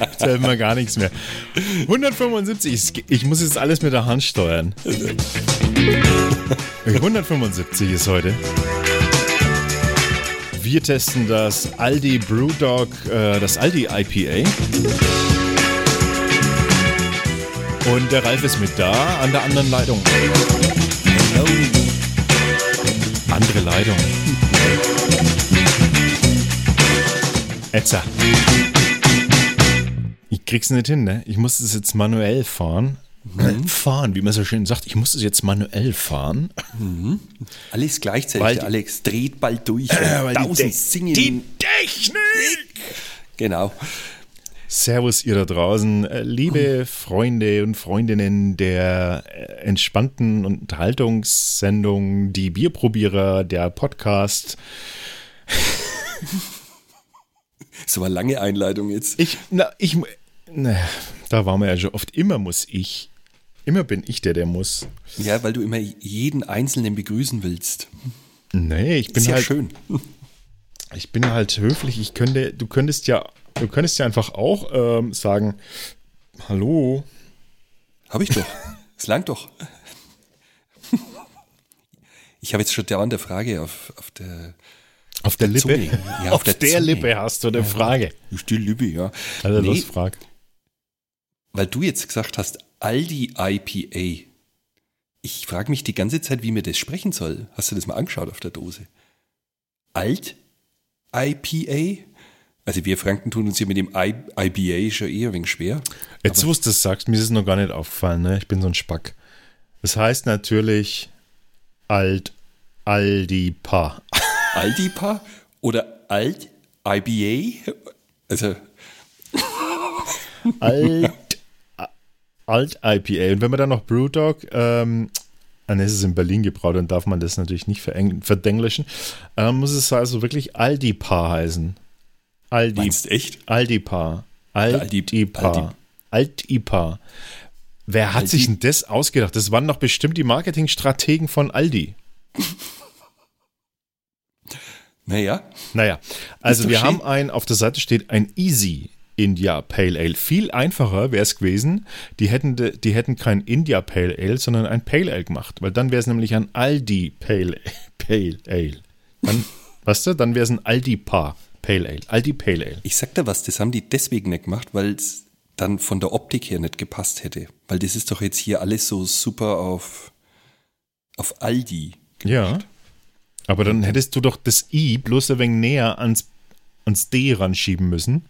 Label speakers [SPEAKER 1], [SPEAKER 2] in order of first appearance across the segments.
[SPEAKER 1] Jetzt hält man gar nichts mehr. 175, ich muss jetzt alles mit der Hand steuern. 175 ist heute. Wir testen das Aldi Brewdog, äh, das Aldi IPA. Und der Ralf ist mit da an der anderen Leitung. Hello. Andere Leitung. Etza. Ich krieg's nicht hin, ne? Ich muss es jetzt manuell fahren. Mhm. Fahren, wie man so schön sagt. Ich muss es jetzt manuell fahren.
[SPEAKER 2] Mhm. Alles gleichzeitig, weil, Alex. Dreht bald durch. Äh,
[SPEAKER 1] tausend singen. Die Technik!
[SPEAKER 2] Genau.
[SPEAKER 1] Servus ihr da draußen, äh, liebe Freunde und Freundinnen der äh, entspannten Unterhaltungssendung, die Bierprobierer, der Podcast.
[SPEAKER 2] So war lange Einleitung jetzt.
[SPEAKER 1] Ich, na, ich, na, da waren wir ja schon oft. Immer muss ich. Immer bin ich der, der muss.
[SPEAKER 2] Ja, weil du immer jeden Einzelnen begrüßen willst.
[SPEAKER 1] Nee, ich bin
[SPEAKER 2] Sehr
[SPEAKER 1] halt.
[SPEAKER 2] schön.
[SPEAKER 1] Ich bin halt höflich. Ich könnte, du könntest ja, du könntest ja einfach auch ähm, sagen, hallo.
[SPEAKER 2] Habe ich doch. Es langt doch. Ich habe jetzt schon dauernd eine Frage auf, auf der
[SPEAKER 1] auf der, Lippe?
[SPEAKER 2] Ja, auf, auf der, der Lippe hast du eine Frage.
[SPEAKER 1] Ist die Lippe, ja.
[SPEAKER 2] Also nee, los, frag. Weil du jetzt gesagt hast, Aldi IPA. Ich frage mich die ganze Zeit, wie mir das sprechen soll. Hast du das mal angeschaut auf der Dose? Alt IPA? Also wir Franken tun uns hier mit dem IBA schon eher ein wenig schwer.
[SPEAKER 1] Jetzt, wo du das sagst, mir ist es noch gar nicht aufgefallen. Ne? Ich bin so ein Spack. Das heißt natürlich Alt Aldipa.
[SPEAKER 2] Aldipa oder Alt IBA? Also.
[SPEAKER 1] Alt, Alt IPA. Und wenn man dann noch Brewdog, ähm, dann ist es in Berlin gebraut, dann darf man das natürlich nicht verdenglischen. Ähm, muss es also wirklich Aldipa heißen.
[SPEAKER 2] Aldi. Meinst echt?
[SPEAKER 1] Aldipa. Aldipa. Altipa. Wer hat Aldi. sich denn das ausgedacht? Das waren doch bestimmt die Marketingstrategen von Aldi.
[SPEAKER 2] Naja.
[SPEAKER 1] Naja, also wir schön. haben ein, auf der Seite steht ein Easy India Pale Ale. Viel einfacher wäre es gewesen, die hätten, die hätten kein India Pale Ale, sondern ein Pale Ale gemacht, weil dann wäre es nämlich ein Aldi Pale, Pale Ale. Dann, weißt du, dann wäre es ein Aldi Pa Pale Ale. Aldi Pale Ale.
[SPEAKER 2] Ich sag dir was, das haben die deswegen nicht gemacht, weil es dann von der Optik her nicht gepasst hätte. Weil das ist doch jetzt hier alles so super auf, auf Aldi.
[SPEAKER 1] Gemacht. Ja. Aber dann hättest du doch das I bloß ein wenig näher ans, ans D ranschieben müssen.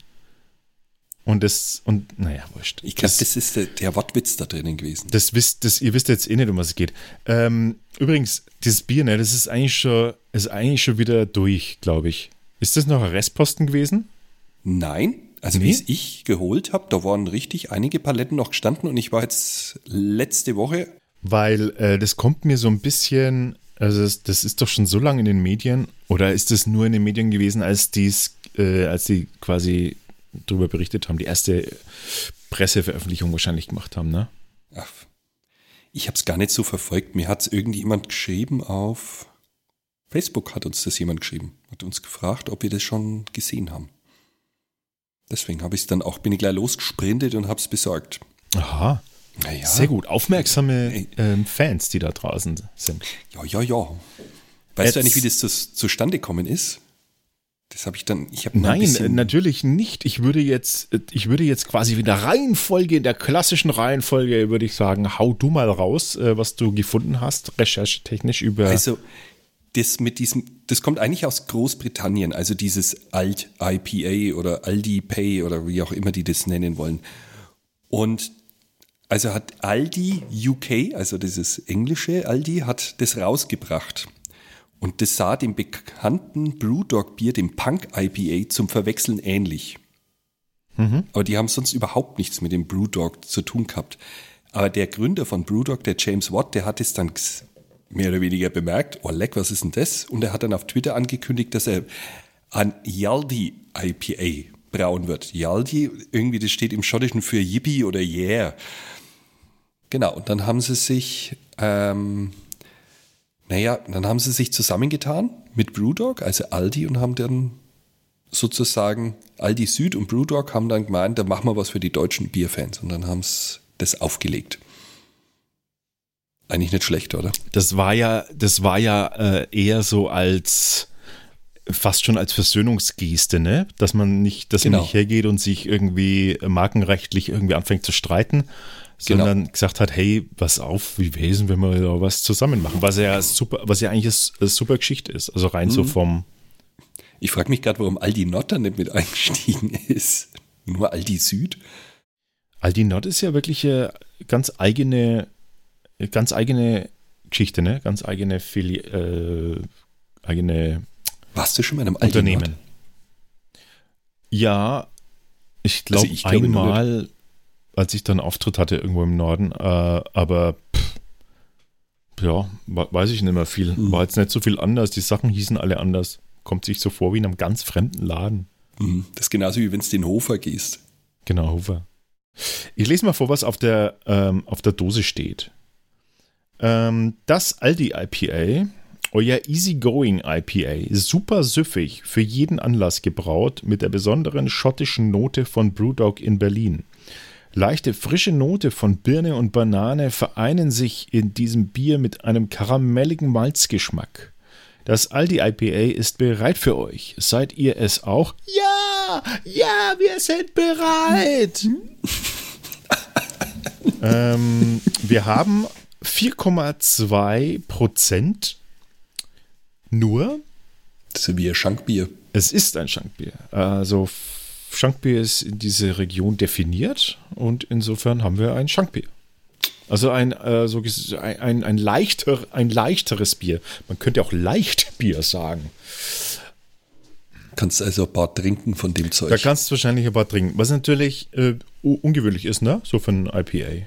[SPEAKER 1] Und das, und naja, wurscht.
[SPEAKER 2] Ich glaube, das, das, ist der, der, Wortwitz da drinnen gewesen.
[SPEAKER 1] Das wisst, das, ihr wisst jetzt eh nicht, um was es geht. Ähm, übrigens, dieses Bier, ne, das ist eigentlich schon, ist eigentlich schon wieder durch, glaube ich. Ist das noch ein Restposten gewesen?
[SPEAKER 2] Nein. Also nee? wie es ich geholt habe, da waren richtig einige Paletten noch gestanden und ich war jetzt letzte Woche.
[SPEAKER 1] Weil äh, das kommt mir so ein bisschen also das, das, ist doch schon so lange in den Medien oder ist es nur in den Medien gewesen, als dies, äh, als die quasi darüber berichtet haben, die erste Presseveröffentlichung wahrscheinlich gemacht haben, ne? Ach,
[SPEAKER 2] ich habe es gar nicht so verfolgt. Mir hat es irgendjemand geschrieben auf Facebook hat uns das jemand geschrieben, hat uns gefragt, ob wir das schon gesehen haben. Deswegen habe ich es dann auch, bin ich gleich losgesprintet und habe es besorgt.
[SPEAKER 1] Aha. Naja. Sehr gut. Aufmerksame ähm, Fans, die da draußen sind.
[SPEAKER 2] Ja, ja, ja. Weißt Jetzt, du eigentlich, wie das, das zustande gekommen ist? Das habe ich dann, ich habe
[SPEAKER 1] Nein, natürlich nicht. Ich würde jetzt, ich würde jetzt quasi in der Reihenfolge, in der klassischen Reihenfolge, würde ich sagen, hau du mal raus, äh, was du gefunden hast, recherchetechnisch über.
[SPEAKER 2] Also, das mit diesem, das kommt eigentlich aus Großbritannien, also dieses Alt IPA oder Aldi Pay oder wie auch immer die das nennen wollen. Und also hat Aldi UK, also dieses englische Aldi, hat das rausgebracht. Und das sah dem bekannten Brewdog Bier, dem Punk IPA, zum Verwechseln ähnlich. Mhm. Aber die haben sonst überhaupt nichts mit dem Brewdog zu tun gehabt. Aber der Gründer von Brewdog, der James Watt, der hat es dann mehr oder weniger bemerkt, oh leck, was ist denn das? Und er hat dann auf Twitter angekündigt, dass er ein Yaldi IPA brauen wird. Yaldi, irgendwie, das steht im Schottischen für Yippie oder Yeah. Genau, und dann haben sie sich, ähm, naja, dann haben sie sich zusammengetan mit Brewdog, also Aldi, und haben dann sozusagen Aldi Süd und Brewdog haben dann gemeint, da machen wir was für die deutschen Bierfans. Und dann haben sie das aufgelegt. Eigentlich nicht schlecht, oder?
[SPEAKER 1] Das war ja, das war ja äh, eher so als fast schon als Versöhnungsgeste, ne? Dass man nicht, dass genau. man nicht hergeht und sich irgendwie markenrechtlich irgendwie anfängt zu streiten, sondern genau. gesagt hat, hey, was auf, wie wesen, wenn wir da was zusammen machen, was ja super, was ja eigentlich eine super Geschichte ist, also rein mhm. so vom.
[SPEAKER 2] Ich frage mich gerade, warum Aldi Nord da nicht mit eingestiegen ist. Nur Aldi Süd.
[SPEAKER 1] Aldi Nord ist ja wirklich eine ganz eigene, ganz eigene Geschichte, ne? Ganz eigene Fili äh, eigene
[SPEAKER 2] warst du schon mal in einem
[SPEAKER 1] Unternehmen? Aldi ja, ich glaube also glaub einmal, als ich dann Auftritt hatte irgendwo im Norden, äh, aber pff, ja, weiß ich nicht mehr viel. Mhm. War jetzt nicht so viel anders, die Sachen hießen alle anders. Kommt sich so vor wie in einem ganz fremden Laden.
[SPEAKER 2] Mhm. Das ist genauso wie wenn es den Hofer gehst.
[SPEAKER 1] Genau, Hofer. Ich lese mal vor, was auf der, ähm, auf der Dose steht. Ähm, das Aldi IPA euer Easygoing IPA, super süffig, für jeden Anlass gebraut, mit der besonderen schottischen Note von Brewdog in Berlin. Leichte frische Note von Birne und Banane vereinen sich in diesem Bier mit einem karamelligen Malzgeschmack. Das Aldi IPA ist bereit für euch. Seid ihr es auch? Ja, ja, wir sind bereit. ähm, wir haben 4,2 Prozent nur.
[SPEAKER 2] Das ist wie ein Schankbier.
[SPEAKER 1] Es ist ein Schankbier. Also Schankbier ist in diese Region definiert und insofern haben wir ein Schankbier. Also ein, äh, so, ein, ein, leichter, ein leichteres Bier. Man könnte auch Leichtbier sagen.
[SPEAKER 2] Kannst also ein paar trinken von dem Zeug.
[SPEAKER 1] Da kannst du wahrscheinlich ein paar trinken. Was natürlich äh, ungewöhnlich ist, ne? So für ein IPA.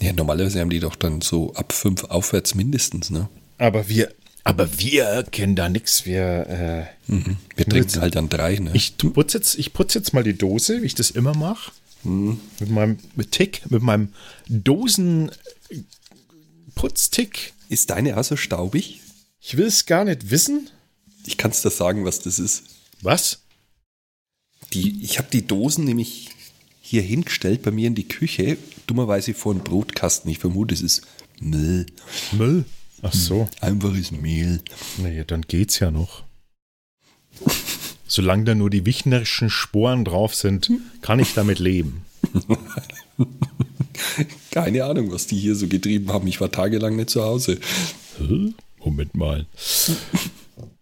[SPEAKER 2] Ja, normalerweise haben die doch dann so ab fünf aufwärts mindestens, ne?
[SPEAKER 1] Aber wir aber wir kennen da nichts. Wir,
[SPEAKER 2] äh, mhm. wir trinken halt dann drei. Ne?
[SPEAKER 1] Ich putze jetzt, ich putz jetzt mal die Dose, wie ich das immer mache. Mhm. Mit meinem mit Tick, mit meinem Dosenputztick.
[SPEAKER 2] Ist deine auch so staubig?
[SPEAKER 1] Ich will es gar nicht wissen.
[SPEAKER 2] Ich kann es dir sagen, was das ist.
[SPEAKER 1] Was?
[SPEAKER 2] Die, ich habe die Dosen nämlich hier hingestellt bei mir in die Küche. Dummerweise vor einem Brotkasten. Ich vermute, es ist Müll.
[SPEAKER 1] Müll? Ach so.
[SPEAKER 2] Einfaches Mehl.
[SPEAKER 1] Naja, dann geht's ja noch. Solange da nur die wichnerischen Sporen drauf sind, kann ich damit leben.
[SPEAKER 2] Keine Ahnung, was die hier so getrieben haben. Ich war tagelang nicht zu Hause.
[SPEAKER 1] Moment mal.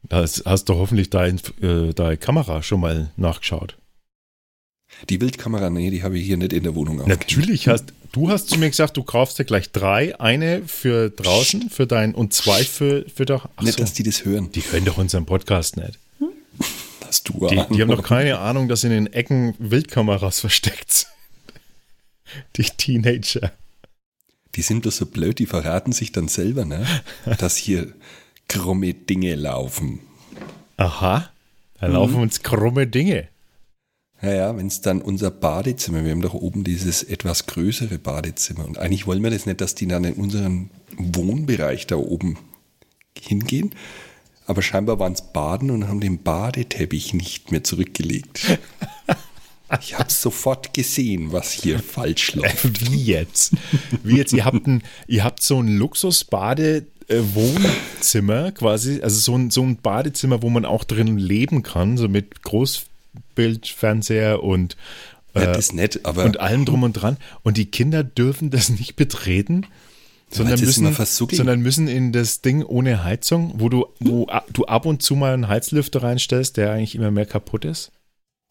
[SPEAKER 1] Das hast du hoffentlich deine äh, Kamera schon mal nachgeschaut.
[SPEAKER 2] Die Wildkamera, nee, die habe ich hier nicht in der Wohnung
[SPEAKER 1] Natürlich hast du hast zu mir gesagt, du kaufst dir gleich drei, eine für draußen, für dein und zwei für für doch.
[SPEAKER 2] Nicht, so. dass die das hören.
[SPEAKER 1] Die hören doch unseren Podcast nicht.
[SPEAKER 2] Hast du
[SPEAKER 1] die, die haben doch keine Ahnung, dass in den Ecken Wildkameras versteckt sind. Die Teenager.
[SPEAKER 2] Die sind doch so blöd, die verraten sich dann selber, ne? Dass hier krumme Dinge laufen.
[SPEAKER 1] Aha. Da laufen mhm. uns krumme Dinge.
[SPEAKER 2] Ja, ja, wenn es dann unser Badezimmer, wir haben doch oben dieses etwas größere Badezimmer und eigentlich wollen wir das nicht, dass die dann in unseren Wohnbereich da oben hingehen, aber scheinbar waren es Baden und haben den Badeteppich nicht mehr zurückgelegt. Ich habe sofort gesehen, was hier falsch läuft.
[SPEAKER 1] Wie jetzt? Wie jetzt? Ihr habt, ein, ihr habt so ein Luxusbade Wohnzimmer quasi, also so ein, so ein Badezimmer, wo man auch drin leben kann, so mit groß Bildfernseher und,
[SPEAKER 2] äh, ja, das nett, aber
[SPEAKER 1] und allem drum und dran. Und die Kinder dürfen das nicht betreten, sondern müssen, sondern müssen in das Ding ohne Heizung, wo du, wo du ab und zu mal einen Heizlüfter reinstellst, der eigentlich immer mehr kaputt ist.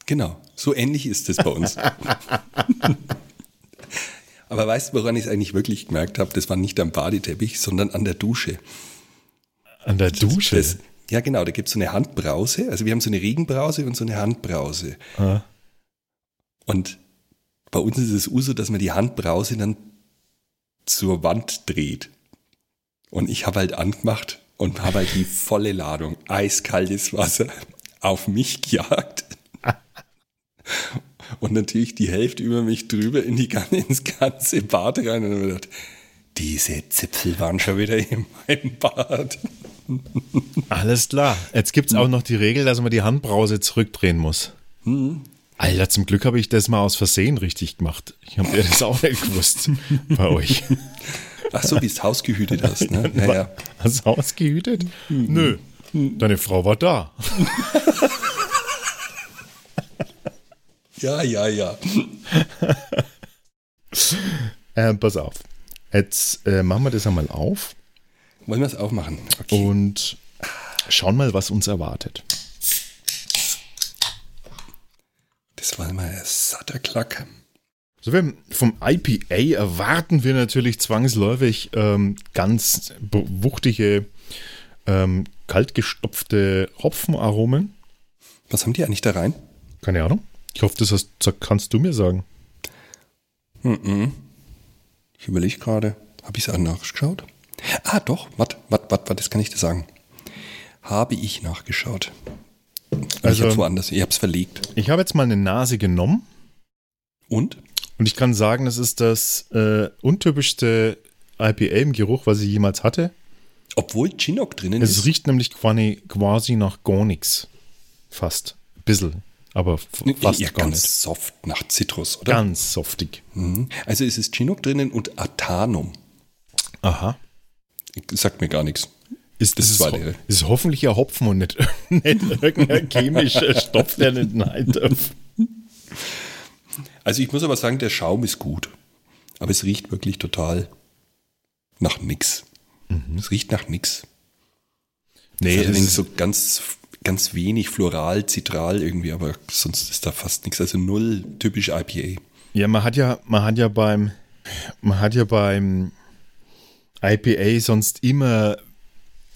[SPEAKER 2] Genau, so ähnlich ist es bei uns. Aber weißt du, woran ich es eigentlich wirklich gemerkt habe? Das war nicht am Badeteppich, sondern an der Dusche.
[SPEAKER 1] An der Dusche?
[SPEAKER 2] Das, das, ja, genau, da gibt es so eine Handbrause. Also wir haben so eine Regenbrause und so eine Handbrause. Ah. Und bei uns ist es Uso, dass man die Handbrause dann zur Wand dreht. Und ich habe halt angemacht und habe halt die volle Ladung eiskaltes Wasser auf mich gejagt. Und natürlich die Hälfte über mich drüber in die, ins ganze Bad rein. Und dann gedacht, diese Zipfel waren schon wieder in meinem Bad.
[SPEAKER 1] Alles klar. Jetzt gibt es auch noch die Regel, dass man die Handbrause zurückdrehen muss. Mhm. Alter, zum Glück habe ich das mal aus Versehen richtig gemacht. Ich habe ja das auch nicht gewusst bei euch.
[SPEAKER 2] Ach so, wie es Haus gehütet hast, ne? Ja, ja.
[SPEAKER 1] Hast du Haus gehütet? Mhm. Nö. Deine Frau war da.
[SPEAKER 2] ja, ja, ja.
[SPEAKER 1] äh, pass auf. Jetzt äh, machen wir das einmal auf.
[SPEAKER 2] Wollen wir es aufmachen?
[SPEAKER 1] Okay. Und schauen mal, was uns erwartet.
[SPEAKER 2] Das war mal ein satter Klack.
[SPEAKER 1] So, vom IPA erwarten wir natürlich zwangsläufig ähm, ganz wuchtige, ähm, kaltgestopfte Hopfenaromen.
[SPEAKER 2] Was haben die eigentlich da rein?
[SPEAKER 1] Keine Ahnung. Ich hoffe, das hast, kannst du mir sagen.
[SPEAKER 2] Mm -mm. Ich überlege gerade, habe ich es auch nachgeschaut? Ah, doch, warte, warte, warte, das kann ich dir sagen. Habe ich nachgeschaut. Also, ich woanders, ich habe es verlegt.
[SPEAKER 1] Ich habe jetzt mal eine Nase genommen.
[SPEAKER 2] Und?
[SPEAKER 1] Und ich kann sagen, das ist das äh, untypischste IPA im Geruch, was ich jemals hatte.
[SPEAKER 2] Obwohl Chinook drinnen
[SPEAKER 1] es
[SPEAKER 2] ist.
[SPEAKER 1] Es riecht nämlich quasi nach gar nichts. Fast. Ein bisschen. Aber fast ja, gar
[SPEAKER 2] ganz
[SPEAKER 1] nicht.
[SPEAKER 2] soft nach Zitrus, oder?
[SPEAKER 1] Ganz softig.
[SPEAKER 2] Mhm. Also es ist Chinook drinnen und Athanum.
[SPEAKER 1] Aha.
[SPEAKER 2] Sagt mir gar nichts.
[SPEAKER 1] Ist, das, das ist, ho ist hoffentlich ein Hopfen und nicht, nicht irgendein chemischer Stoff, der nicht nein darf.
[SPEAKER 2] Also ich muss aber sagen, der Schaum ist gut. Aber es riecht wirklich total nach nix. Mhm. Es riecht nach nix. Nee, es ist so ganz, ganz wenig floral, zitral irgendwie, aber sonst ist da fast nichts. Also null typisch IPA.
[SPEAKER 1] Ja, man hat ja, man hat ja beim, man hat ja beim IPA sonst immer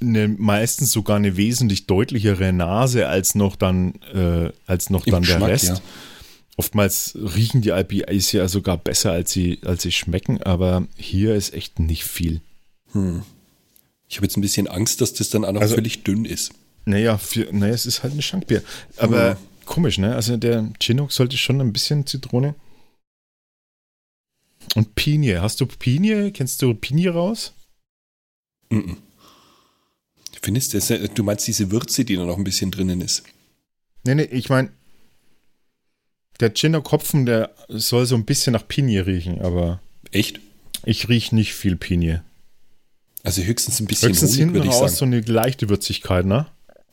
[SPEAKER 1] eine, meistens sogar eine wesentlich deutlichere Nase als noch dann, äh, als noch dann der Rest. Ja. Oftmals riechen die IPAs ja sogar besser, als sie, als sie schmecken, aber hier ist echt nicht viel.
[SPEAKER 2] Hm. Ich habe jetzt ein bisschen Angst, dass das dann auch noch also, völlig dünn ist.
[SPEAKER 1] Naja, für, naja, es ist halt ein Schankbier. Aber hm. komisch, ne? Also der Chinook sollte schon ein bisschen Zitrone. Und Pinie. Hast du Pinie? Kennst du Pinie raus?
[SPEAKER 2] Mm Findest du, du meinst diese Würze, die da noch ein bisschen drinnen ist?
[SPEAKER 1] Nee, nee, ich meine, der Chinook Hopfen, der soll so ein bisschen nach Pinie riechen, aber.
[SPEAKER 2] Echt?
[SPEAKER 1] Ich rieche nicht viel Pinie.
[SPEAKER 2] Also höchstens ein bisschen
[SPEAKER 1] höchstens Honig, ich raus so eine leichte Würzigkeit, ne?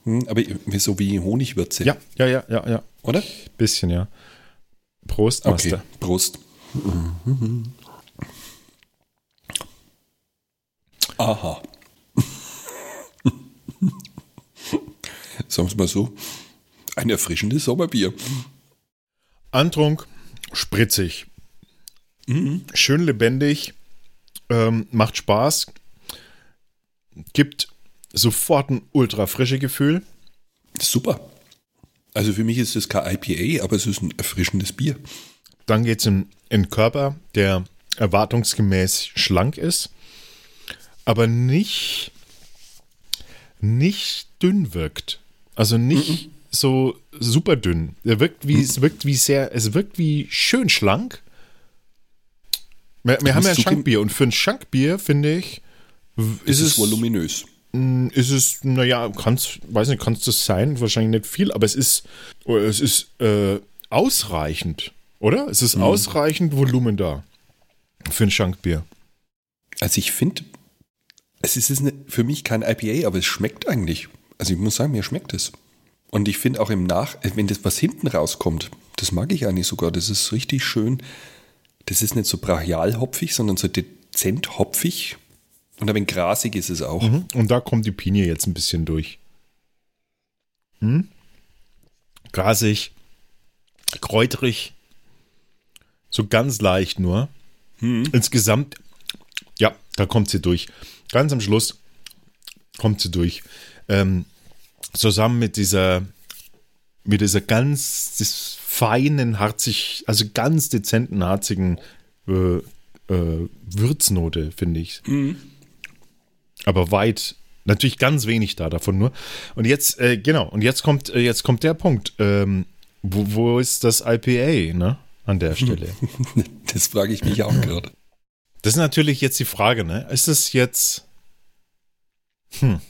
[SPEAKER 2] Hm, aber so wie Honigwürze.
[SPEAKER 1] Ja, ja, ja, ja, ja.
[SPEAKER 2] Oder?
[SPEAKER 1] Bisschen, ja. Prost, Master. Okay,
[SPEAKER 2] Prost. Aha. Sagen wir mal so, ein erfrischendes Sommerbier.
[SPEAKER 1] Antrunk, spritzig, mhm. schön lebendig, ähm, macht Spaß, gibt sofort ein ultra frische Gefühl.
[SPEAKER 2] Super. Also für mich ist es kein IPA, aber es ist ein erfrischendes Bier.
[SPEAKER 1] Dann geht es in, in Körper, der erwartungsgemäß schlank ist, aber nicht, nicht dünn wirkt. Also nicht mhm. so super dünn. Er wirkt wie, mhm. es wirkt wie sehr, es wirkt wie schön schlank. Wir, wir haben ja ein Schankbier und für ein Schankbier, finde ich, ist, ist es
[SPEAKER 2] voluminös.
[SPEAKER 1] Mm, ist es, naja, kann's, weiß nicht, kann es das sein? Wahrscheinlich nicht viel, aber es ist, es ist äh, ausreichend, oder? Es ist mhm. ausreichend Volumen da für ein Schankbier.
[SPEAKER 2] Also ich finde, es ist eine, für mich kein IPA, aber es schmeckt eigentlich. Also ich muss sagen, mir schmeckt es. Und ich finde auch im Nach, wenn das was hinten rauskommt, das mag ich eigentlich sogar. Das ist richtig schön. Das ist nicht so brachial hopfig, sondern so dezent hopfig. Und ein wenig grasig ist es auch. Mhm.
[SPEAKER 1] Und da kommt die Pinie jetzt ein bisschen durch. Hm? Grasig, kräuterig, so ganz leicht nur. Mhm. Insgesamt, ja, da kommt sie durch. Ganz am Schluss kommt sie durch. Ähm, zusammen mit dieser, mit dieser ganz feinen, harzig, also ganz dezenten, harzigen äh, äh, Würznote, finde ich. Mhm aber weit, natürlich ganz wenig da davon nur. Und jetzt, äh, genau, und jetzt kommt, äh, jetzt kommt der Punkt. Ähm, Wo, wo ist das IPA, ne? An der Stelle.
[SPEAKER 2] das frage ich mich auch gerade.
[SPEAKER 1] Das ist natürlich jetzt die Frage, ne? Ist es jetzt. Hm.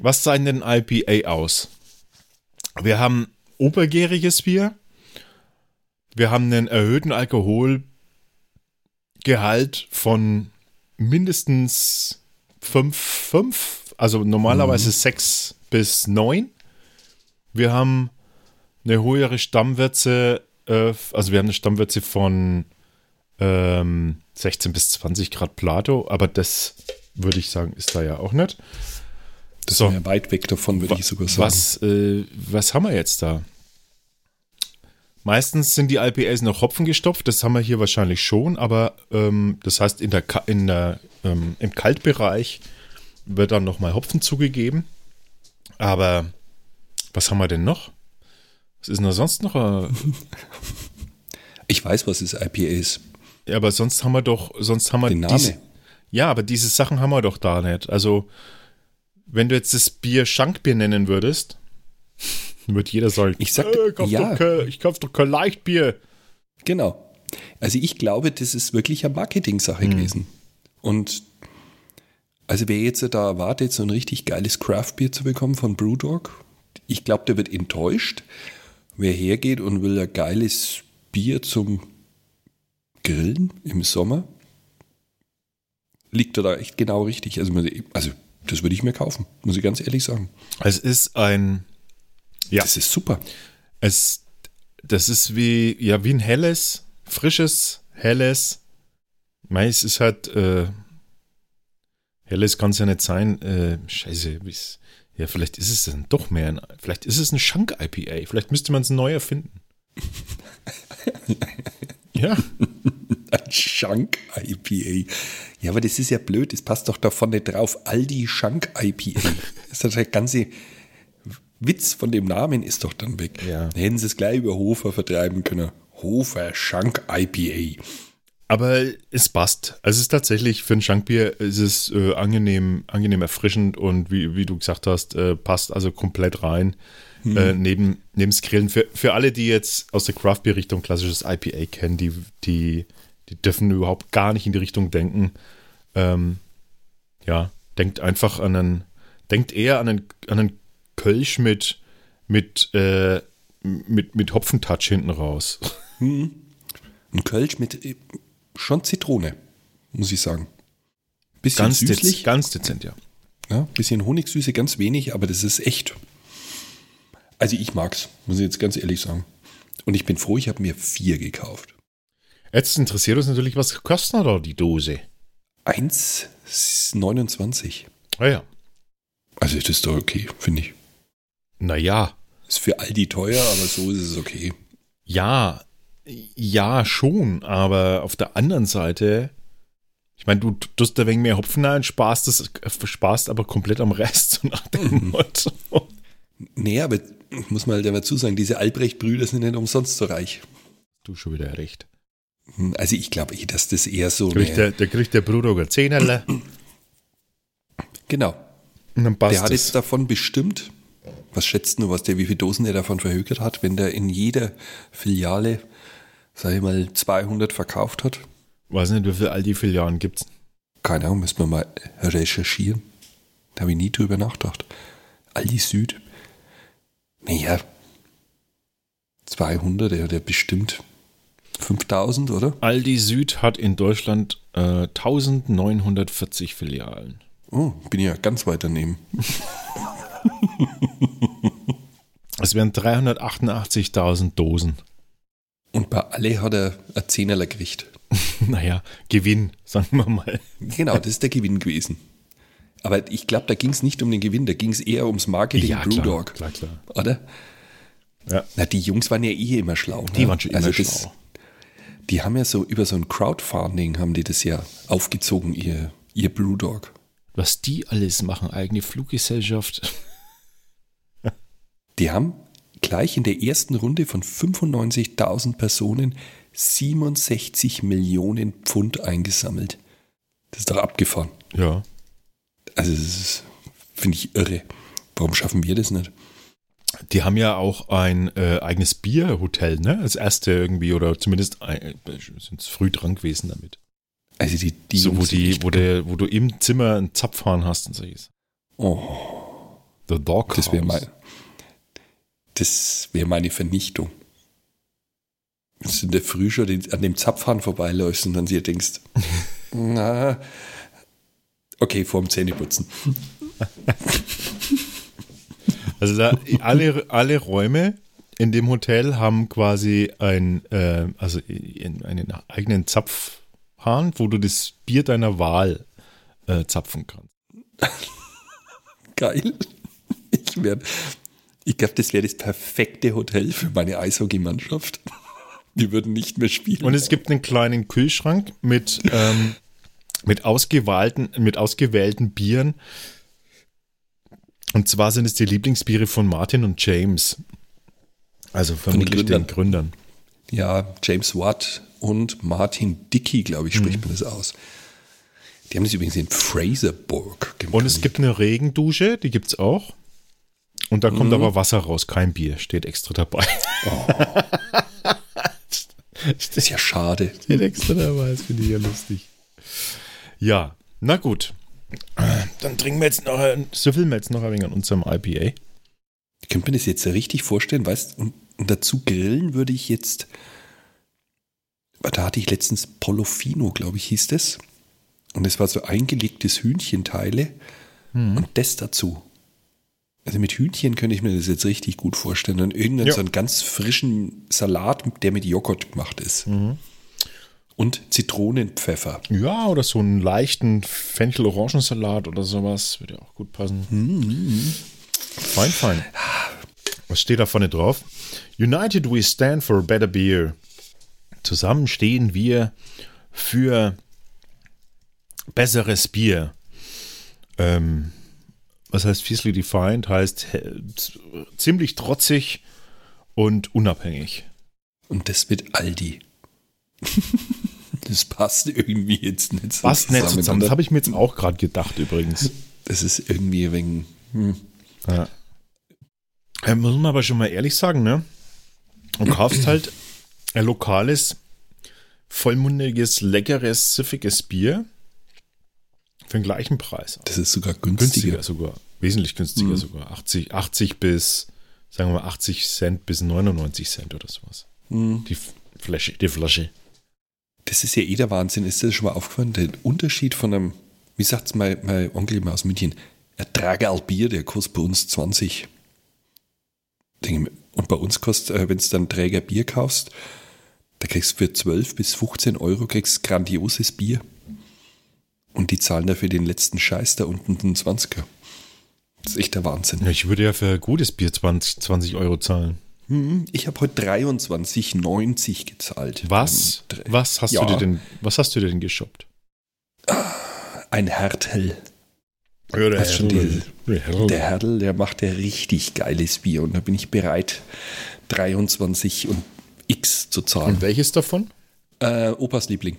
[SPEAKER 1] Was zeichnet ein IPA aus? Wir haben obergäriges Bier. Wir haben einen erhöhten Alkoholgehalt von mindestens 5, 5, also normalerweise mhm. 6 bis 9. Wir haben eine höhere Stammwürze, äh, also wir haben eine Stammwürze von ähm, 16 bis 20 Grad Plato, aber das würde ich sagen, ist da ja auch nicht.
[SPEAKER 2] Das so. ist ja weit weg davon, würde ich sogar sagen.
[SPEAKER 1] Was, äh, was haben wir jetzt da? Meistens sind die IPAs noch Hopfen gestopft, das haben wir hier wahrscheinlich schon, aber ähm, das heißt, in der, in der, ähm, im Kaltbereich wird dann nochmal Hopfen zugegeben. Aber was haben wir denn noch? Was ist denn da sonst noch? Äh?
[SPEAKER 2] ich weiß, was es IPA ist.
[SPEAKER 1] Ja, aber sonst haben wir doch, sonst haben wir
[SPEAKER 2] Den Name. Diese,
[SPEAKER 1] ja, aber diese Sachen haben wir doch da nicht. Also, wenn du jetzt das Bier Schankbier nennen würdest, wird jeder sagen,
[SPEAKER 2] ich sag, äh,
[SPEAKER 1] kauf ja. Kein, ich kauf doch kein Leichtbier.
[SPEAKER 2] Genau. Also ich glaube, das ist wirklich eine Marketing-Sache hm. gewesen. Und also wer jetzt da erwartet, so ein richtig geiles Craft-Bier zu bekommen von Brewdog, ich glaube, der wird enttäuscht. Wer hergeht und will ein geiles Bier zum Grillen im Sommer, liegt er da echt genau richtig. Also, also das würde ich mir kaufen, muss ich ganz ehrlich sagen.
[SPEAKER 1] Es ist ein.
[SPEAKER 2] Ja. Das ist super.
[SPEAKER 1] Es, das ist wie, ja, wie ein helles, frisches, helles. Mais ist halt. Äh, helles kann es ja nicht sein. Äh, scheiße, ja, vielleicht ist es dann doch mehr. Ein, vielleicht ist es ein Schank-IPA. Vielleicht müsste man es neu erfinden.
[SPEAKER 2] ja. Ein Schank-IPA. Ja, aber das ist ja blöd. Das passt doch da vorne drauf. Aldi Schank-IPA. Das ist der ganze Witz von dem Namen ist doch dann weg.
[SPEAKER 1] Ja.
[SPEAKER 2] Dann hätten sie es gleich über Hofer vertreiben können. Hofer Schank-IPA.
[SPEAKER 1] Aber es passt. Also es ist tatsächlich für ein Schankbier ist es äh, angenehm, angenehm erfrischend und wie, wie du gesagt hast, äh, passt also komplett rein. Mhm. Äh, neben, neben das Grillen. Für, für alle, die jetzt aus der Craft-Bier-Richtung klassisches IPA kennen, die, die, die dürfen überhaupt gar nicht in die Richtung denken. Ähm, ja, denkt einfach an einen, denkt eher an einen, an einen Kölsch mit, mit, äh, mit, mit Hopfentouch hinten raus.
[SPEAKER 2] Hm. Ein Kölsch mit schon Zitrone, muss ich sagen.
[SPEAKER 1] Bisschen ganz süßlich. Dez ganz dezent, ja.
[SPEAKER 2] ja. Bisschen Honigsüße, ganz wenig, aber das ist echt. Also ich mag's, muss ich jetzt ganz ehrlich sagen. Und ich bin froh, ich habe mir vier gekauft.
[SPEAKER 1] Jetzt interessiert uns natürlich, was kostet da die Dose?
[SPEAKER 2] 1,29.
[SPEAKER 1] Ah ja.
[SPEAKER 2] Also das ist doch okay, finde ich.
[SPEAKER 1] Naja.
[SPEAKER 2] Ist für Aldi teuer, aber so ist es okay.
[SPEAKER 1] Ja, ja, schon, aber auf der anderen Seite, ich meine, du tust da wegen mehr Hopfen rein, sparst, das, sparst aber komplett am Rest, so nach dem mhm. Motto.
[SPEAKER 2] Nee, aber ich muss mal dazu sagen, diese Albrecht-Brüder sind nicht umsonst so reich.
[SPEAKER 1] Du schon wieder recht.
[SPEAKER 2] Hm, also ich glaube dass das eher so.
[SPEAKER 1] Kriegt der, der kriegt der Bruder Zehnerle.
[SPEAKER 2] Genau. der hat es. jetzt davon bestimmt, was schätzt du, was der, wie viele Dosen der davon verhökert hat, wenn der in jeder Filiale sag ich mal, 200 verkauft hat.
[SPEAKER 1] Weiß nicht, wie viele Aldi-Filialen gibt es?
[SPEAKER 2] Keine Ahnung, müssen wir mal recherchieren. Da habe ich nie drüber nachgedacht. Aldi Süd. Naja, 200, der hat ja bestimmt 5000, oder?
[SPEAKER 1] Aldi Süd hat in Deutschland äh, 1940 Filialen.
[SPEAKER 2] Oh, bin ja ganz weit daneben.
[SPEAKER 1] Es wären 388.000 Dosen.
[SPEAKER 2] Und bei alle hat er ein Zehnerler gekriegt.
[SPEAKER 1] naja, Gewinn, sagen wir mal.
[SPEAKER 2] Genau, das ist der Gewinn gewesen. Aber ich glaube, da ging es nicht um den Gewinn, da ging es eher ums Marketing
[SPEAKER 1] ja, Brewdog. Klar, klar,
[SPEAKER 2] klar. Oder?
[SPEAKER 1] Ja.
[SPEAKER 2] Na, die Jungs waren ja eh immer schlau.
[SPEAKER 1] Die ne? waren schon immer also das, schlau.
[SPEAKER 2] Die haben ja so über so ein Crowdfunding haben die das ja aufgezogen, ihr, ihr Brewdog.
[SPEAKER 1] Was die alles machen, eigene Fluggesellschaft.
[SPEAKER 2] Die haben gleich in der ersten Runde von 95.000 Personen 67 Millionen Pfund eingesammelt. Das ist doch abgefahren.
[SPEAKER 1] Ja.
[SPEAKER 2] Also, das finde ich irre. Warum schaffen wir das nicht?
[SPEAKER 1] Die haben ja auch ein äh, eigenes Bierhotel, ne? Als erste irgendwie, oder zumindest äh, sind es früh dran gewesen damit.
[SPEAKER 2] Also die, die
[SPEAKER 1] so, wo, die, wo, der, wo du im Zimmer einen Zapfhahn hast und so ist.
[SPEAKER 2] Oh,
[SPEAKER 1] The Dog
[SPEAKER 2] das wäre mein, das wäre meine Vernichtung. Dass du in der Früh schon an dem Zapfhahn vorbeiläufst und dann dir denkst, na, okay, vorm Zähneputzen.
[SPEAKER 1] Also da, alle, alle Räume in dem Hotel haben quasi ein, äh, also in- einen eigenen Zapfhahn, wo du das Bier deiner Wahl äh, zapfen kannst.
[SPEAKER 2] Geil. Ich werde, ich glaube, das wäre das perfekte Hotel für meine Eishockeymannschaft. Die würden nicht mehr spielen.
[SPEAKER 1] Und es gibt einen kleinen Kühlschrank mit, ähm, mit, ausgewählten, mit ausgewählten Bieren. Und zwar sind es die Lieblingsbiere von Martin und James. Also vermutlich den Gründern.
[SPEAKER 2] Ja, James Watt und Martin Dickey, glaube ich,
[SPEAKER 1] Mhm.
[SPEAKER 2] spricht man das aus. Die haben das übrigens in Fraserburg gemacht.
[SPEAKER 1] Und es gibt eine Regendusche, die gibt es auch. Und da kommt aber Wasser raus, kein Bier, steht extra dabei.
[SPEAKER 2] Das ist ja schade.
[SPEAKER 1] steht extra dabei, das finde ich ja lustig. Ja, na gut. Dann trinken wir jetzt noch, ein- süffeln wir jetzt noch ein wenig an unserem IPA.
[SPEAKER 2] Ich könnte mir das jetzt richtig vorstellen, weißt und, und dazu grillen würde ich jetzt. Da hatte ich letztens Polofino, glaube ich, hieß das. Und es war so eingelegtes Hühnchenteile und das dazu. Also mit Hühnchen könnte ich mir das jetzt richtig gut vorstellen. Und irgendeinen
[SPEAKER 1] Ja.
[SPEAKER 2] so einen ganz frischen Salat, der mit Joghurt gemacht ist. Und Zitronenpfeffer.
[SPEAKER 1] Ja, oder so einen leichten Fenchel-Orangensalat oder sowas. Würde ja auch gut passen. Fein, fein. Was steht da vorne drauf? United we stand for a better beer. Zusammen stehen wir für besseres Bier. Ähm, was heißt fiercely defined? Heißt äh, ziemlich trotzig und unabhängig.
[SPEAKER 2] Und das mit Aldi. das passt irgendwie jetzt nicht so
[SPEAKER 1] Passt nicht zusammen. Das habe ich mir jetzt auch gerade gedacht übrigens.
[SPEAKER 2] Das ist irgendwie wegen. Hm.
[SPEAKER 1] Ja. Ja, muss man aber schon mal ehrlich sagen, ne? Du kaufst halt ein lokales, vollmundiges, leckeres, süffiges Bier für den gleichen Preis.
[SPEAKER 2] Das ist sogar günstiger.
[SPEAKER 1] Günstiger sogar. Wesentlich günstiger sogar. 80, 80 bis, sagen wir mal, 80 Cent bis 99 Cent oder sowas. Die F- Flasche, die Flasche.
[SPEAKER 2] Das ist ja eh der Wahnsinn. Ist das schon mal aufgefallen? Der Unterschied von einem, wie sagt's mein, mein Onkel immer aus München, ein Tragerl Bier, der kostet bei uns 20. Denke ich mir, Und bei uns kostet, äh, wenn du dann Träger Bier kaufst, da kriegst du für 12 bis 15 Euro kriegst grandioses Bier. Und die zahlen dafür den letzten Scheiß da unten den 20er. Das ist echt der Wahnsinn.
[SPEAKER 1] Ich würde ja für gutes Bier 20, 20 Euro zahlen.
[SPEAKER 2] Hm, Ich habe heute 23,90 gezahlt.
[SPEAKER 1] Was?
[SPEAKER 2] Ähm,
[SPEAKER 1] Was hast
[SPEAKER 2] Ja.
[SPEAKER 1] du dir denn, was hast du dir denn geshoppt?
[SPEAKER 2] Ein Hertel.
[SPEAKER 1] Ja, der
[SPEAKER 2] schon
[SPEAKER 1] Herrl.
[SPEAKER 2] die-
[SPEAKER 1] Der
[SPEAKER 2] Hertel, der macht ja richtig geiles Bier und da bin ich bereit, 23 und X zu zahlen.
[SPEAKER 1] Und welches davon?
[SPEAKER 2] Äh, Opas Liebling.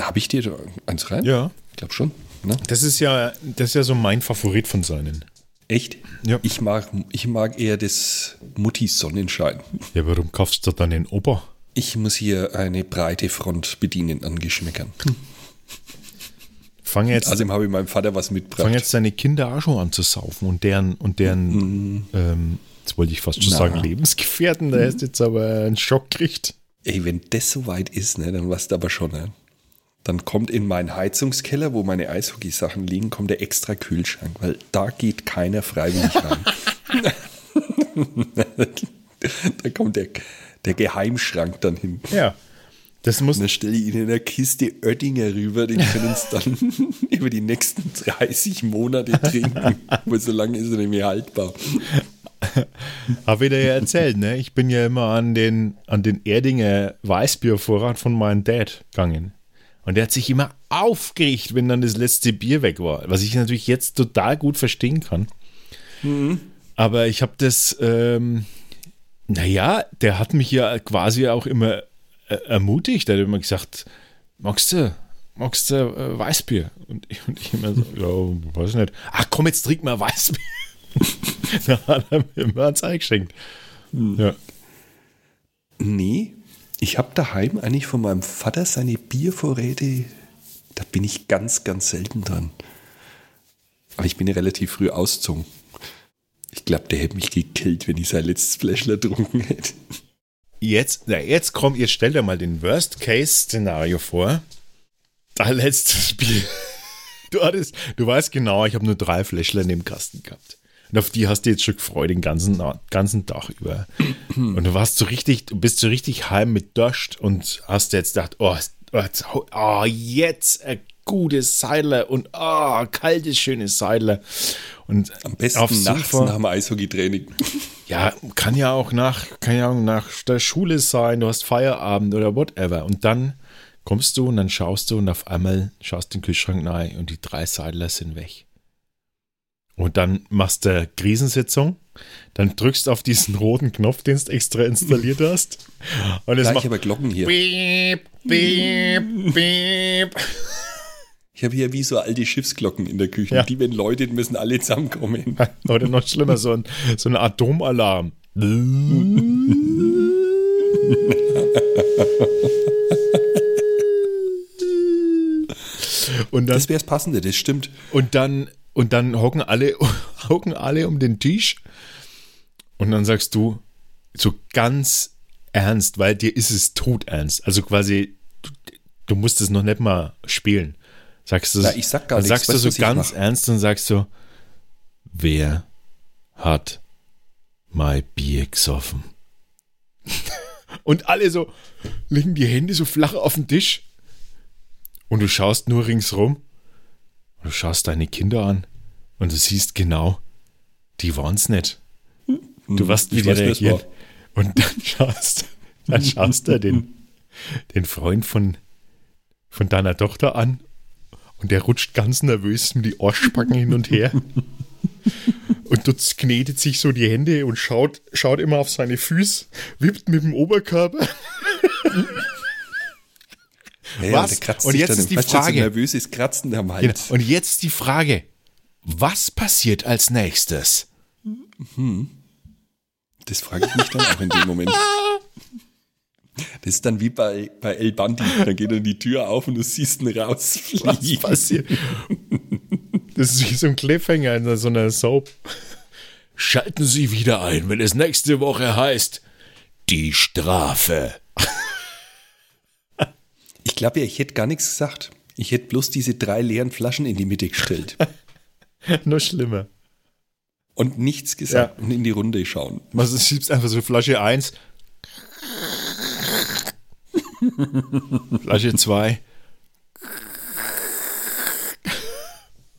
[SPEAKER 2] Habe ich dir da eins rein?
[SPEAKER 1] Mhm. Ja.
[SPEAKER 2] Ich glaube schon. Ne?
[SPEAKER 1] Das ist ja, das ist ja so mein Favorit von seinen.
[SPEAKER 2] Echt?
[SPEAKER 1] Ja.
[SPEAKER 2] Ich, mag, ich mag eher das Mutti Sonnenschein.
[SPEAKER 1] Ja, warum kaufst du dann den Opa?
[SPEAKER 2] Ich muss hier eine breite Front bedienen an Geschmäckern.
[SPEAKER 1] Fang jetzt,
[SPEAKER 2] Außerdem habe ich meinem Vater was mitgebracht.
[SPEAKER 1] fang jetzt deine Kinder auch schon an zu saufen und deren, und deren, ähm, jetzt wollte ich fast schon
[SPEAKER 2] Na.
[SPEAKER 1] sagen, Lebensgefährten, da hast du jetzt aber einen Schock gekriegt.
[SPEAKER 2] Ey, wenn das soweit ist, ne, dann weißt du aber schon, ne? Dann kommt in meinen Heizungskeller, wo meine Eishockeysachen liegen, kommt der extra Kühlschrank, weil da geht keiner freiwillig rein. da kommt der, der Geheimschrank dann hin.
[SPEAKER 1] Ja. Das muss,
[SPEAKER 2] Und dann stelle ich ihnen in der Kiste Oettinger rüber, den können sie dann über die nächsten 30 Monate trinken. Weil so lange ist er nicht mehr haltbar.
[SPEAKER 1] habe ich dir ja erzählt, ne? Ich bin ja immer an den, an den Erdinger Weißbiervorrat von meinem Dad gegangen. Und der hat sich immer aufgeregt, wenn dann das letzte Bier weg war. Was ich natürlich jetzt total gut verstehen kann. Aber ich habe das, ähm, naja, der hat mich ja quasi auch immer äh, ermutigt. Der hat immer gesagt, magst du, magst du äh, Weißbier? Und ich, und ich immer so, ja, weiß nicht. Ach komm, jetzt trink mal Weißbier. da hat er mir immer ein Ei geschenkt.
[SPEAKER 2] Hm. Ja. Nee, ich habe daheim eigentlich von meinem Vater seine Biervorräte, da bin ich ganz, ganz selten dran. Aber ich bin ja relativ früh ausgezogen. Ich glaube, der hätte mich gekillt, wenn ich sein letztes Fläschler getrunken hätte.
[SPEAKER 1] Jetzt, na, jetzt komm, jetzt stell dir mal den Worst-Case-Szenario vor. Dein letztes Bier. Du hattest, du weißt genau, ich habe nur drei Fläschler in dem Kasten gehabt. Und auf die hast du jetzt schon gefreut den ganzen, ganzen Tag über. Und du warst so richtig, du bist so richtig heim mit Durst und hast jetzt gedacht, oh, oh jetzt ein gutes Seidler und oh, kaltes, schönes Seidler. Und
[SPEAKER 2] am besten auf nachts Sofa, nach dem Eishockey-Training.
[SPEAKER 1] Ja, kann ja auch nach, kann ja auch nach der Schule sein, du hast Feierabend oder whatever. Und dann kommst du und dann schaust du und auf einmal schaust den Kühlschrank rein und die drei Seidler sind weg. Und dann machst du Krisensitzung, dann drückst du auf diesen roten Knopf, den du extra installiert hast.
[SPEAKER 2] Und es macht aber Glocken hier. Beep, beep, beep. Ich habe hier wie so alte Schiffsglocken in der Küche. Ja. Die, wenn Leute, müssen alle zusammenkommen.
[SPEAKER 1] Oder noch schlimmer, so ein, so ein Atomalarm.
[SPEAKER 2] Und dann, das wäre das Passende, das stimmt.
[SPEAKER 1] Und dann und dann hocken alle, hocken alle um den Tisch. Und dann sagst du so ganz ernst, weil dir ist es todernst. Also quasi, du, du musst es noch nicht mal spielen. Sagst du,
[SPEAKER 2] Na, ich sag gar
[SPEAKER 1] dann nichts, sagst du so ganz ernst und sagst so, wer hat mein Bier gesoffen? und alle so legen die Hände so flach auf den Tisch. Und du schaust nur ringsrum Du schaust deine Kinder an und du siehst genau, die waren es nicht. Du weißt, wie die reagieren. Und dann schaust, dann schaust du den, den Freund von, von deiner Tochter an und der rutscht ganz nervös mit die Arschbacken hin und her. Und dort knetet sich so die Hände und schaut, schaut immer auf seine Füße, wippt mit dem Oberkörper.
[SPEAKER 2] Ja, was? Und jetzt ist die Frage. nervös ist, kratzen am Hals.
[SPEAKER 1] Genau. Und jetzt die Frage: Was passiert als nächstes? Hm.
[SPEAKER 2] Das frage ich mich dann auch in dem Moment. Das ist dann wie bei, bei El Bandi. Da geht dann die Tür auf und du siehst ihn rausfliegen. Was passiert?
[SPEAKER 1] Das ist wie so ein Cliffhanger in so einer Soap. Schalten Sie wieder ein, wenn es nächste Woche heißt Die Strafe.
[SPEAKER 2] Ich glaube ja, ich hätte gar nichts gesagt. Ich hätte bloß diese drei leeren Flaschen in die Mitte gestellt.
[SPEAKER 1] Nur schlimmer.
[SPEAKER 2] Und nichts gesagt ja. und in die Runde schauen.
[SPEAKER 1] Also schiebst einfach so Flasche 1. Flasche 2.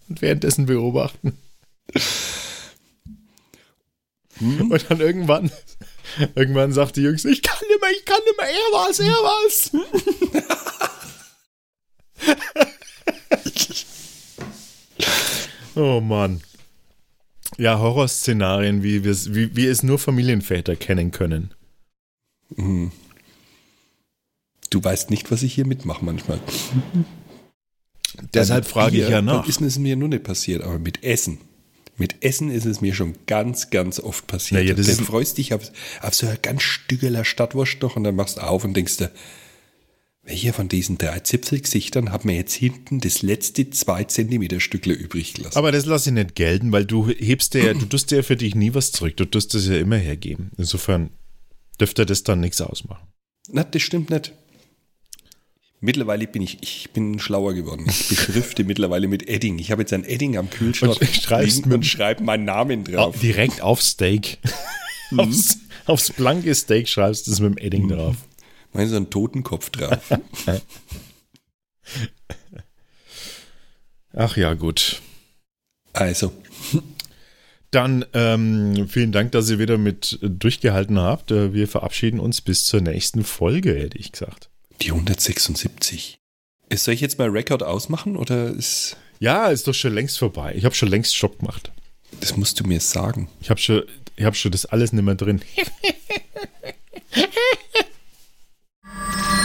[SPEAKER 1] Und währenddessen beobachten. Hm? Und dann irgendwann, irgendwann sagt die Jungs, ich kann nicht mehr, ich kann nicht mehr, er war's, er war's. oh Mann. Ja, Horrorszenarien, wie, wie, wie es nur Familienväter kennen können.
[SPEAKER 2] Mhm. Du weißt nicht, was ich hier mitmache manchmal.
[SPEAKER 1] Deshalb also frage ich ja nach.
[SPEAKER 2] Ist es mir nur nicht passiert, aber mit Essen. Mit Essen ist es mir schon ganz, ganz oft passiert.
[SPEAKER 1] Naja,
[SPEAKER 2] dann freust dich auf, auf so ein ganz stückeler Stadtwurst noch und dann machst du auf und denkst dir, welcher von diesen drei Zipfelgesichtern hat mir jetzt hinten das letzte zwei Zentimeter Stückle übrig gelassen?
[SPEAKER 1] Aber das lasse ich nicht gelten, weil du hebst dir, du tust dir für dich nie was zurück. Du tust das ja immer hergeben. Insofern dürfte das dann nichts ausmachen.
[SPEAKER 2] Na, das stimmt nicht. Mittlerweile bin ich, ich bin schlauer geworden. Ich beschrifte mittlerweile mit Edding. Ich habe jetzt ein Edding am Kühlschrank
[SPEAKER 1] und,
[SPEAKER 2] und schreibe meinen Namen drauf.
[SPEAKER 1] Direkt auf Steak. Aufs, aufs blanke Steak schreibst du es mit dem Edding mhm. drauf.
[SPEAKER 2] Meinst du einen Totenkopf drauf?
[SPEAKER 1] Ach ja, gut.
[SPEAKER 2] Also.
[SPEAKER 1] Dann ähm, vielen Dank, dass ihr wieder mit durchgehalten habt. Äh, wir verabschieden uns bis zur nächsten Folge, hätte ich gesagt.
[SPEAKER 2] Die 176. Soll ich jetzt mal Rekord ausmachen oder ist.
[SPEAKER 1] Ja, ist doch schon längst vorbei. Ich habe schon längst Stopp gemacht.
[SPEAKER 2] Das musst du mir sagen.
[SPEAKER 1] Ich habe schon, hab schon das alles nicht mehr drin.